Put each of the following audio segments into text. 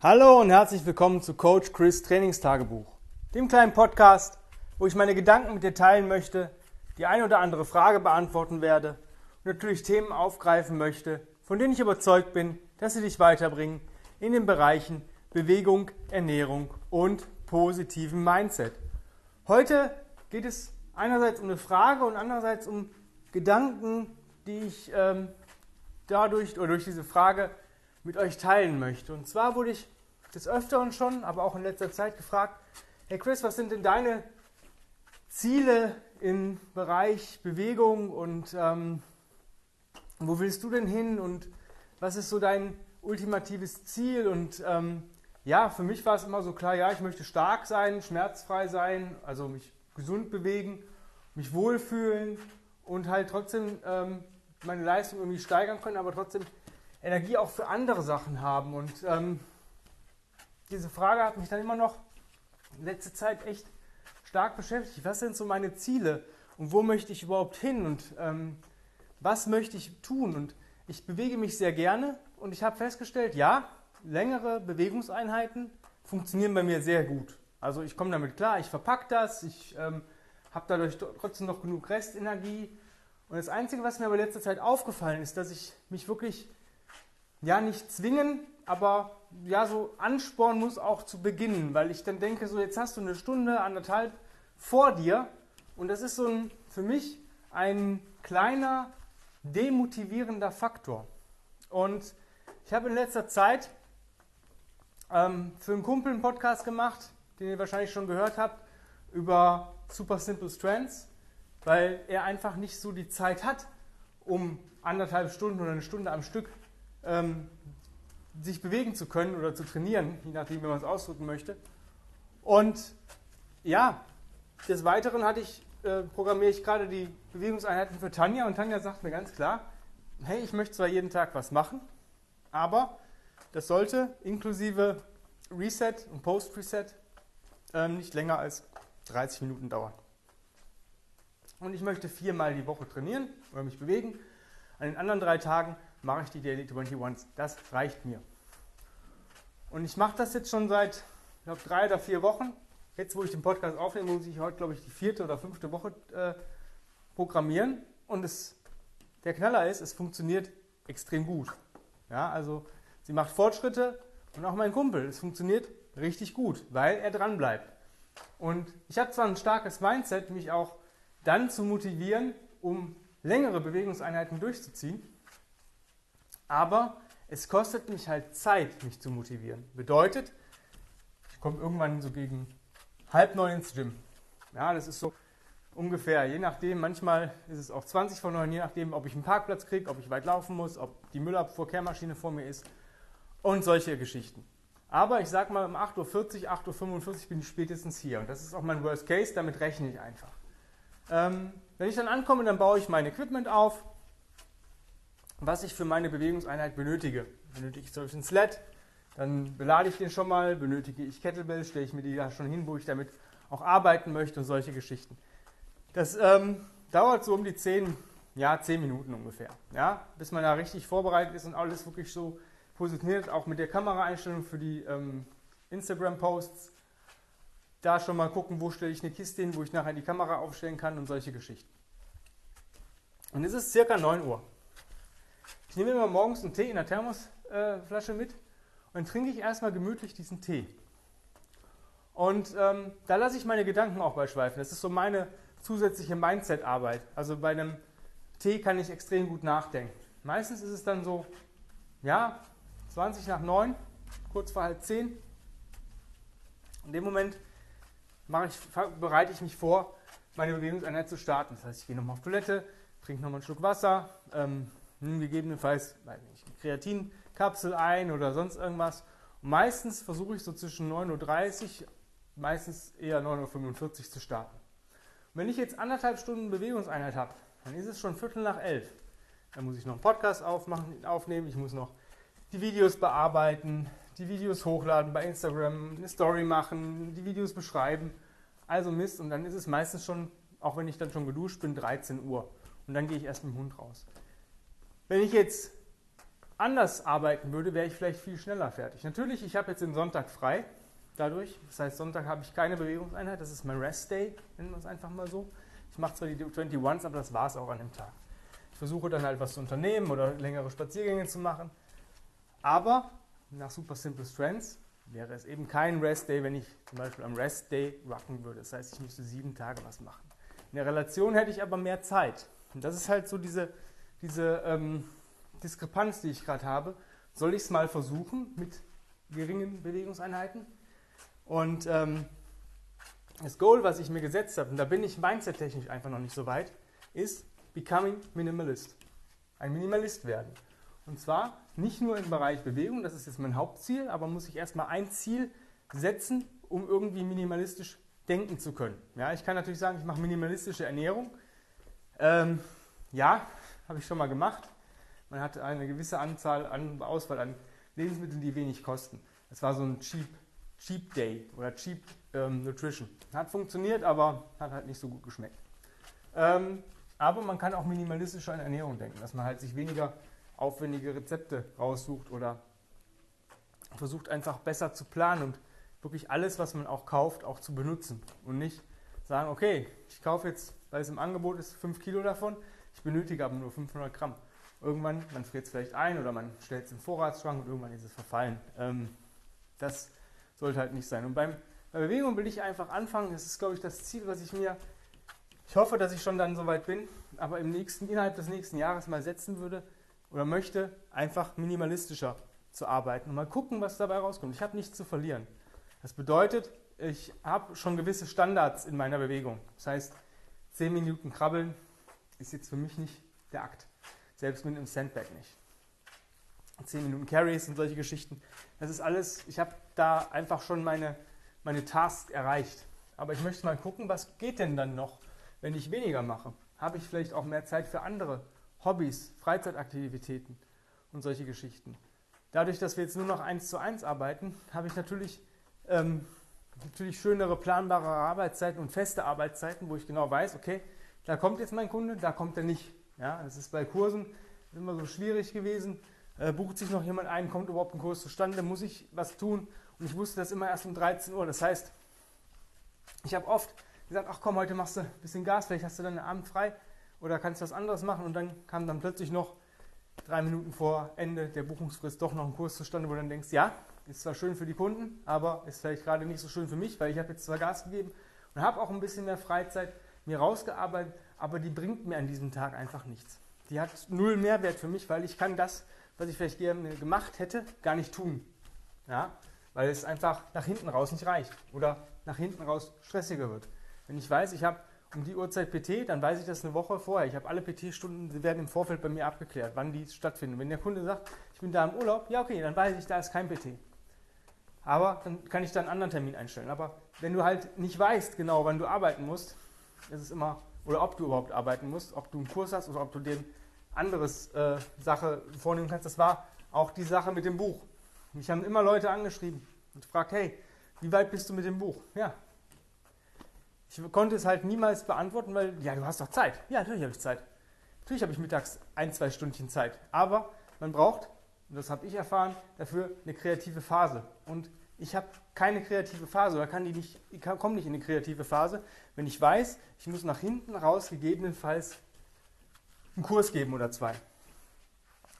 Hallo und herzlich willkommen zu Coach Chris Trainingstagebuch, dem kleinen Podcast, wo ich meine Gedanken mit dir teilen möchte, die eine oder andere Frage beantworten werde und natürlich Themen aufgreifen möchte, von denen ich überzeugt bin, dass sie dich weiterbringen in den Bereichen Bewegung, Ernährung und positiven Mindset. Heute geht es einerseits um eine Frage und andererseits um Gedanken, die ich ähm, dadurch oder durch diese Frage mit euch teilen möchte. Und zwar wurde ich des Öfteren schon, aber auch in letzter Zeit gefragt, hey Chris, was sind denn deine Ziele im Bereich Bewegung und ähm, wo willst du denn hin und was ist so dein ultimatives Ziel? Und ähm, ja, für mich war es immer so klar, ja, ich möchte stark sein, schmerzfrei sein, also mich gesund bewegen, mich wohlfühlen und halt trotzdem ähm, meine Leistung irgendwie steigern können, aber trotzdem Energie auch für andere Sachen haben. Und ähm, diese Frage hat mich dann immer noch in letzter Zeit echt stark beschäftigt. Was sind so meine Ziele und wo möchte ich überhaupt hin und ähm, was möchte ich tun? Und ich bewege mich sehr gerne und ich habe festgestellt, ja, längere Bewegungseinheiten funktionieren bei mir sehr gut. Also ich komme damit klar, ich verpacke das, ich ähm, habe dadurch trotzdem noch genug Restenergie. Und das Einzige, was mir aber letzter Zeit aufgefallen ist, dass ich mich wirklich ja nicht zwingen, aber ja so anspornen muss auch zu beginnen, weil ich dann denke, so jetzt hast du eine Stunde, anderthalb vor dir und das ist so ein, für mich ein kleiner demotivierender Faktor. Und ich habe in letzter Zeit ähm, für einen Kumpel einen Podcast gemacht, den ihr wahrscheinlich schon gehört habt, über Super Simple Strands, weil er einfach nicht so die Zeit hat, um anderthalb Stunden oder eine Stunde am Stück ähm, sich bewegen zu können oder zu trainieren, je nachdem, wie man es ausdrücken möchte. Und ja, des Weiteren hatte ich, äh, programmiere ich gerade die Bewegungseinheiten für Tanja und Tanja sagt mir ganz klar, hey, ich möchte zwar jeden Tag was machen, aber das sollte inklusive Reset und Post-Reset ähm, nicht länger als 30 Minuten dauern. Und ich möchte viermal die Woche trainieren oder mich bewegen. An den anderen drei Tagen mache ich die Daily 21s. Das reicht mir. Und ich mache das jetzt schon seit, ich glaube, drei oder vier Wochen. Jetzt, wo ich den Podcast aufnehme, muss ich heute, glaube ich, die vierte oder fünfte Woche äh, programmieren. Und es, der Knaller ist, es funktioniert extrem gut. Ja, also sie macht Fortschritte und auch mein Kumpel, es funktioniert richtig gut, weil er dran bleibt. Und ich habe zwar ein starkes Mindset, mich auch dann zu motivieren, um längere Bewegungseinheiten durchzuziehen, aber es kostet mich halt Zeit, mich zu motivieren. Bedeutet, ich komme irgendwann so gegen halb neun ins Gym. Ja, das ist so ungefähr, je nachdem, manchmal ist es auch 20 vor neun, je nachdem, ob ich einen Parkplatz kriege, ob ich weit laufen muss, ob die Müllabfuhrkehrmaschine vor mir ist und solche Geschichten. Aber ich sag mal, um 8.40 Uhr, 8.45 Uhr bin ich spätestens hier. Und das ist auch mein Worst Case, damit rechne ich einfach. Ähm, wenn ich dann ankomme, dann baue ich mein Equipment auf, was ich für meine Bewegungseinheit benötige. Benötige ich zum Beispiel einen Sled, dann belade ich den schon mal, benötige ich Kettlebells, stelle ich mir die da schon hin, wo ich damit auch arbeiten möchte und solche Geschichten. Das ähm, dauert so um die 10, ja, 10 Minuten ungefähr, ja, bis man da richtig vorbereitet ist und alles wirklich so positioniert, auch mit der Kameraeinstellung für die ähm, Instagram-Posts. Da schon mal gucken, wo stelle ich eine Kiste hin, wo ich nachher die Kamera aufstellen kann und solche Geschichten. Und es ist circa 9 Uhr. Ich nehme immer morgens einen Tee in der Thermosflasche mit und trinke ich erstmal gemütlich diesen Tee. Und ähm, da lasse ich meine Gedanken auch beischweifen. Das ist so meine zusätzliche Mindset-Arbeit. Also bei einem Tee kann ich extrem gut nachdenken. Meistens ist es dann so, ja, 20 nach 9, kurz vor halb 10. In dem Moment ich, bereite ich mich vor, meine Bewegungseinheit zu starten. Das heißt, ich gehe nochmal auf Toilette, trinke nochmal einen Schluck Wasser, ähm, gegebenenfalls nicht, eine Kreatinkapsel ein oder sonst irgendwas. Und meistens versuche ich so zwischen 9.30 Uhr, meistens eher 9.45 Uhr zu starten. Und wenn ich jetzt anderthalb Stunden Bewegungseinheit habe, dann ist es schon Viertel nach elf. Dann muss ich noch einen Podcast aufmachen, aufnehmen, ich muss noch die Videos bearbeiten, die Videos hochladen bei Instagram, eine Story machen, die Videos beschreiben. Also Mist. Und dann ist es meistens schon, auch wenn ich dann schon geduscht bin, 13 Uhr. Und dann gehe ich erst mit dem Hund raus. Wenn ich jetzt anders arbeiten würde, wäre ich vielleicht viel schneller fertig. Natürlich, ich habe jetzt den Sonntag frei dadurch. Das heißt, Sonntag habe ich keine Bewegungseinheit. Das ist mein Rest Day, nennen wir es einfach mal so. Ich mache zwar die 21s, aber das war es auch an dem Tag. Ich versuche dann halt was zu unternehmen oder längere Spaziergänge zu machen. Aber nach Super Simple Strengths wäre es eben kein Rest Day, wenn ich zum Beispiel am Rest Day rocken würde. Das heißt, ich müsste sieben Tage was machen. In der Relation hätte ich aber mehr Zeit. Und das ist halt so diese, diese ähm, Diskrepanz, die ich gerade habe. Soll ich es mal versuchen mit geringen Bewegungseinheiten? Und ähm, das Goal, was ich mir gesetzt habe, und da bin ich mindset-technisch einfach noch nicht so weit, ist Becoming Minimalist. Ein Minimalist werden. Und zwar nicht nur im Bereich Bewegung, das ist jetzt mein Hauptziel, aber muss ich erstmal ein Ziel setzen, um irgendwie minimalistisch denken zu können. Ja, ich kann natürlich sagen, ich mache minimalistische Ernährung. Ähm, ja, habe ich schon mal gemacht. Man hat eine gewisse Anzahl an Auswahl an Lebensmitteln, die wenig kosten. Das war so ein Cheap, Cheap Day oder Cheap ähm, Nutrition. Hat funktioniert, aber hat halt nicht so gut geschmeckt. Ähm, aber man kann auch minimalistischer an Ernährung denken, dass man halt sich weniger aufwendige Rezepte raussucht oder versucht einfach besser zu planen und wirklich alles, was man auch kauft, auch zu benutzen und nicht sagen, okay, ich kaufe jetzt, weil es im Angebot ist, 5 Kilo davon, ich benötige aber nur 500 Gramm. Irgendwann, man friert es vielleicht ein oder man stellt es im Vorratsschrank und irgendwann ist es verfallen. Ähm, das sollte halt nicht sein. Und beim, bei Bewegung will ich einfach anfangen. Das ist, glaube ich, das Ziel, was ich mir, ich hoffe, dass ich schon dann soweit bin, aber im nächsten, innerhalb des nächsten Jahres mal setzen würde oder möchte, einfach minimalistischer zu arbeiten und mal gucken, was dabei rauskommt. Ich habe nichts zu verlieren. Das bedeutet, ich habe schon gewisse Standards in meiner Bewegung. Das heißt, 10 Minuten krabbeln ist jetzt für mich nicht der Akt. Selbst mit einem Sandbag nicht. 10 Minuten Carries und solche Geschichten. Das ist alles, ich habe da einfach schon meine, meine Task erreicht. Aber ich möchte mal gucken, was geht denn dann noch, wenn ich weniger mache? Habe ich vielleicht auch mehr Zeit für andere Hobbys, Freizeitaktivitäten und solche Geschichten? Dadurch, dass wir jetzt nur noch eins zu eins arbeiten, habe ich natürlich, ähm, natürlich schönere, planbare Arbeitszeiten und feste Arbeitszeiten, wo ich genau weiß, okay, da kommt jetzt mein Kunde, da kommt er nicht. Ja, das ist bei Kursen immer so schwierig gewesen. Äh, bucht sich noch jemand ein, kommt überhaupt ein Kurs zustande, muss ich was tun? Und ich wusste das immer erst um 13 Uhr. Das heißt, ich habe oft gesagt, ach komm, heute machst du ein bisschen Gas, vielleicht hast du dann einen Abend frei oder kannst was anderes machen. Und dann kam dann plötzlich noch drei Minuten vor Ende der Buchungsfrist doch noch ein Kurs zustande, wo du dann denkst, ja, ist zwar schön für die Kunden, aber ist vielleicht gerade nicht so schön für mich, weil ich habe jetzt zwar Gas gegeben und habe auch ein bisschen mehr Freizeit, mir rausgearbeitet, aber die bringt mir an diesem Tag einfach nichts. Die hat null Mehrwert für mich, weil ich kann das, was ich vielleicht gerne gemacht hätte, gar nicht tun. Ja? Weil es einfach nach hinten raus nicht reicht oder nach hinten raus stressiger wird. Wenn ich weiß, ich habe um die Uhrzeit PT, dann weiß ich das eine Woche vorher. Ich habe alle PT-Stunden, werden im Vorfeld bei mir abgeklärt, wann die stattfinden. Wenn der Kunde sagt, ich bin da im Urlaub, ja okay, dann weiß ich, da ist kein PT. Aber dann kann ich da einen anderen Termin einstellen. Aber wenn du halt nicht weißt genau, wann du arbeiten musst, ist es immer, oder ob du überhaupt arbeiten musst, ob du einen Kurs hast oder ob du dir anderes äh, Sache vornehmen kannst. Das war auch die Sache mit dem Buch. Mich haben immer Leute angeschrieben und gefragt, hey, wie weit bist du mit dem Buch? Ja. Ich konnte es halt niemals beantworten, weil, ja, du hast doch Zeit. Ja, natürlich habe ich Zeit. Natürlich habe ich mittags ein, zwei Stündchen Zeit. Aber man braucht, und das habe ich erfahren, dafür eine kreative Phase. Und ich habe keine kreative Phase oder kann die nicht, ich komme nicht in eine kreative Phase, wenn ich weiß, ich muss nach hinten raus gegebenenfalls einen Kurs geben oder zwei.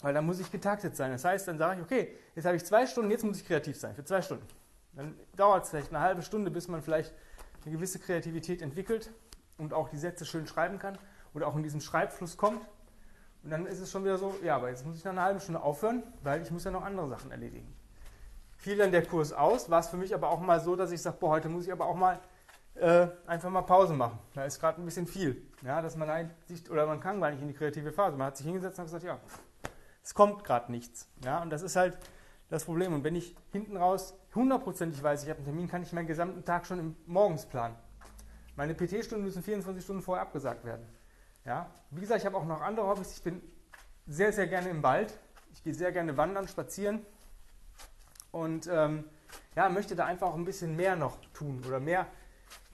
Weil dann muss ich getaktet sein. Das heißt, dann sage ich, okay, jetzt habe ich zwei Stunden, jetzt muss ich kreativ sein, für zwei Stunden. Dann dauert es vielleicht eine halbe Stunde, bis man vielleicht eine gewisse Kreativität entwickelt und auch die Sätze schön schreiben kann oder auch in diesen Schreibfluss kommt. Und dann ist es schon wieder so, ja, aber jetzt muss ich nach einer halben Stunde aufhören, weil ich muss ja noch andere Sachen erledigen fiel dann der Kurs aus, war es für mich aber auch mal so, dass ich sage, boah, heute muss ich aber auch mal äh, einfach mal Pause machen. Da ist gerade ein bisschen viel. Ja, dass man sich, oder man kann gar nicht in die kreative Phase. Man hat sich hingesetzt und gesagt, ja, es kommt gerade nichts. Ja, und das ist halt das Problem. Und wenn ich hinten raus hundertprozentig weiß, ich habe einen Termin, kann ich meinen gesamten Tag schon im Morgens planen. Meine PT-Stunden müssen 24 Stunden vorher abgesagt werden. Ja, wie gesagt, ich habe auch noch andere Hobbys. Ich bin sehr, sehr gerne im Wald. Ich gehe sehr gerne wandern, spazieren und ähm, ja, möchte da einfach auch ein bisschen mehr noch tun oder mehr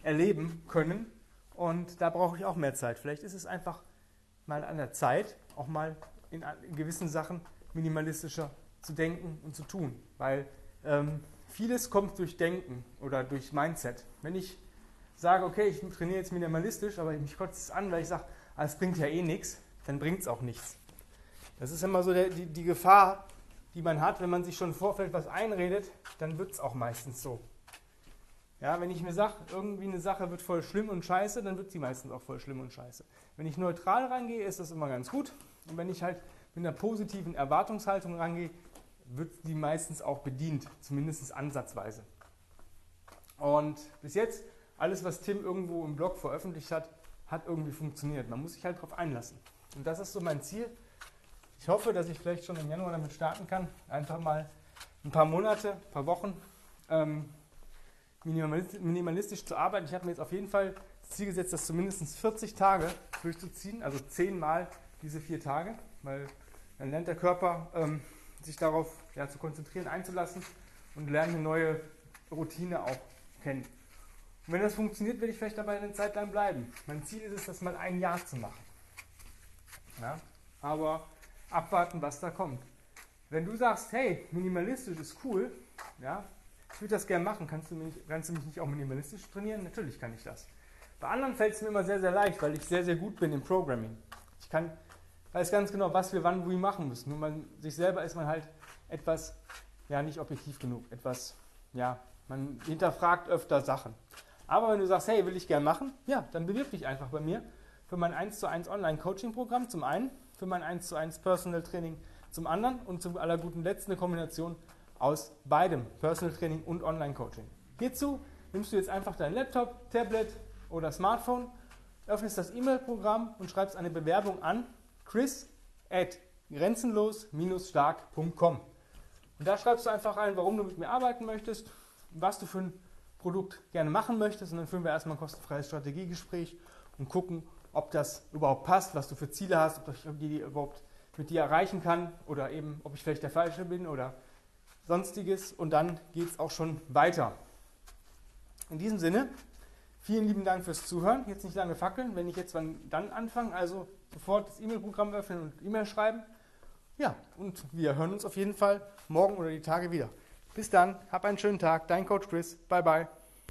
erleben können. Und da brauche ich auch mehr Zeit. Vielleicht ist es einfach mal an der Zeit, auch mal in, in gewissen Sachen minimalistischer zu denken und zu tun. Weil ähm, vieles kommt durch Denken oder durch Mindset. Wenn ich sage, okay, ich trainiere jetzt minimalistisch, aber mich kotzt es an, weil ich sage, ah, es bringt ja eh nichts, dann bringt es auch nichts. Das ist immer so der, die, die Gefahr, die man hat, wenn man sich schon im Vorfeld was einredet, dann wird es auch meistens so. Ja, wenn ich mir sage, irgendwie eine Sache wird voll schlimm und scheiße, dann wird sie meistens auch voll schlimm und scheiße. Wenn ich neutral rangehe, ist das immer ganz gut. Und wenn ich halt mit einer positiven Erwartungshaltung rangehe, wird die meistens auch bedient, zumindest ansatzweise. Und bis jetzt, alles, was Tim irgendwo im Blog veröffentlicht hat, hat irgendwie funktioniert. Man muss sich halt darauf einlassen. Und das ist so mein Ziel. Ich hoffe, dass ich vielleicht schon im Januar damit starten kann. Einfach mal ein paar Monate, ein paar Wochen ähm, minimalistisch zu arbeiten. Ich habe mir jetzt auf jeden Fall das Ziel gesetzt, das zumindest 40 Tage durchzuziehen, also 10 Mal diese vier Tage, weil dann lernt der Körper ähm, sich darauf ja, zu konzentrieren, einzulassen und lernt eine neue Routine auch kennen. Und wenn das funktioniert, werde ich vielleicht dabei eine Zeit lang bleiben. Mein Ziel ist es, das mal ein Jahr zu machen. Ja? Aber abwarten, was da kommt. Wenn du sagst, hey, minimalistisch ist cool, ja, ich würde das gerne machen, kannst du, mich, kannst du mich nicht auch minimalistisch trainieren? Natürlich kann ich das. Bei anderen fällt es mir immer sehr, sehr leicht, weil ich sehr, sehr gut bin im Programming. Ich kann, weiß ganz genau, was wir wann wie machen müssen. Nur man, sich selber ist man halt etwas, ja, nicht objektiv genug. Etwas, ja, man hinterfragt öfter Sachen. Aber wenn du sagst, hey, will ich gerne machen, ja, dann bewirb dich einfach bei mir für mein 1 zu 1 Online-Coaching-Programm zum einen, für mein 1 zu 1 Personal Training zum anderen und zum aller guten Letzt eine Kombination aus beidem, Personal Training und Online-Coaching. Hierzu nimmst du jetzt einfach dein Laptop, Tablet oder Smartphone, öffnest das E-Mail-Programm und schreibst eine Bewerbung an chris at grenzenlos-stark.com. Und da schreibst du einfach ein, warum du mit mir arbeiten möchtest, was du für ein Produkt gerne machen möchtest und dann führen wir erstmal ein kostenfreies Strategiegespräch und gucken, ob das überhaupt passt, was du für Ziele hast, ob ich die überhaupt mit dir erreichen kann oder eben, ob ich vielleicht der Falsche bin oder sonstiges und dann geht es auch schon weiter. In diesem Sinne, vielen lieben Dank fürs Zuhören. Jetzt nicht lange fackeln, wenn ich jetzt dann anfange, also sofort das E-Mail-Programm öffnen und E-Mail schreiben. Ja, und wir hören uns auf jeden Fall morgen oder die Tage wieder. Bis dann, hab einen schönen Tag, dein Coach Chris, bye bye.